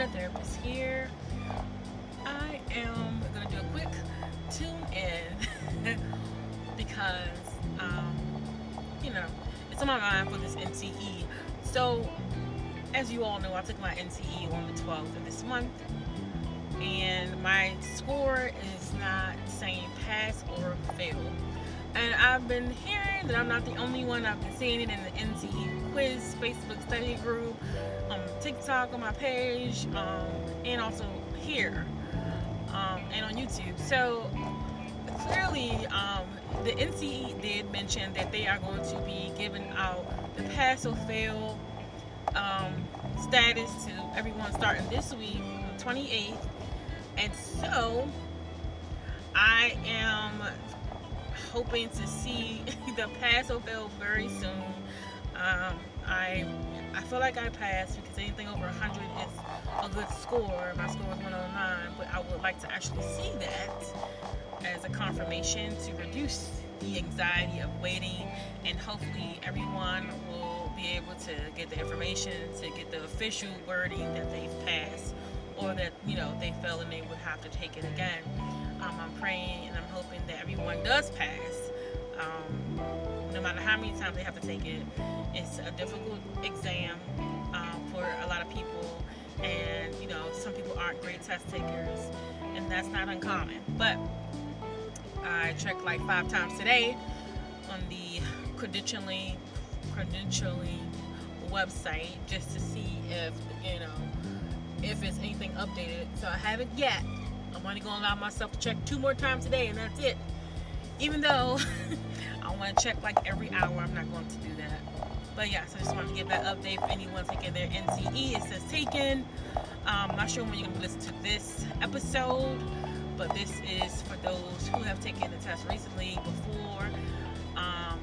the Therapist here. I am to do a quick tune in because, um, you know, it's on my mind for this NCE. So, as you all know, I took my NCE on the 12th of this month, and my score is not saying pass or fail. And I've been hearing that I'm not the only one. I've been seeing it in the NCE quiz Facebook study group, on TikTok on my page, um, and also here um, and on YouTube. So clearly, um, the NCE did mention that they are going to be giving out the pass or fail um, status to everyone starting this week, 28th. And so I am hoping to see the pass or fail very soon. Um, I I feel like I passed because anything over 100 is a good score. My score was 109, but I would like to actually see that as a confirmation to reduce the anxiety of waiting and hopefully everyone will be able to get the information to get the official wording that they've passed or that you know they fell and they would have to take it again um, i'm praying and i'm hoping that everyone does pass how many times they have to take it it's a difficult exam um, for a lot of people and you know some people aren't great test takers and that's not uncommon but I checked like five times today on the credentialing credentialing website just to see if you know if it's anything updated. So I haven't yet. I'm only gonna allow myself to check two more times today and that's it. Even though I want to check like every hour, I'm not going to do that. But yeah, so I just wanted to give that update for anyone taking their NCE. It says taken. Um, I'm not sure when you're gonna listen to this episode but this is for those who have taken the test recently, before, um,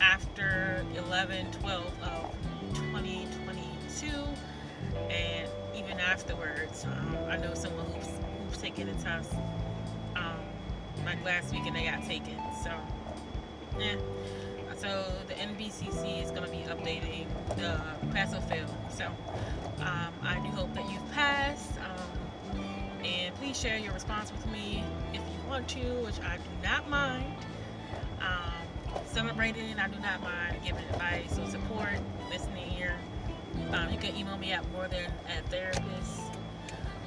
after 11, 12 of 2022, and even afterwards. Um, I know someone who's, who's taken the test um, like last week and they got taken. So, yeah. So the NBCC is going to be updating the pass or fail. So um, I do hope that you've passed. Um, and please share your response with me if you want to, which I do not mind. Um, celebrating, I do not mind giving advice or support, listening here. Um, you can email me at more than at therapist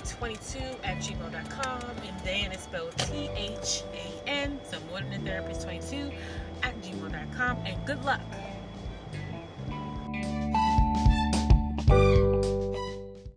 22 at gmail.com and Dan is spelled T-H-A-N so more than a therapist 22 at gmail.com and good luck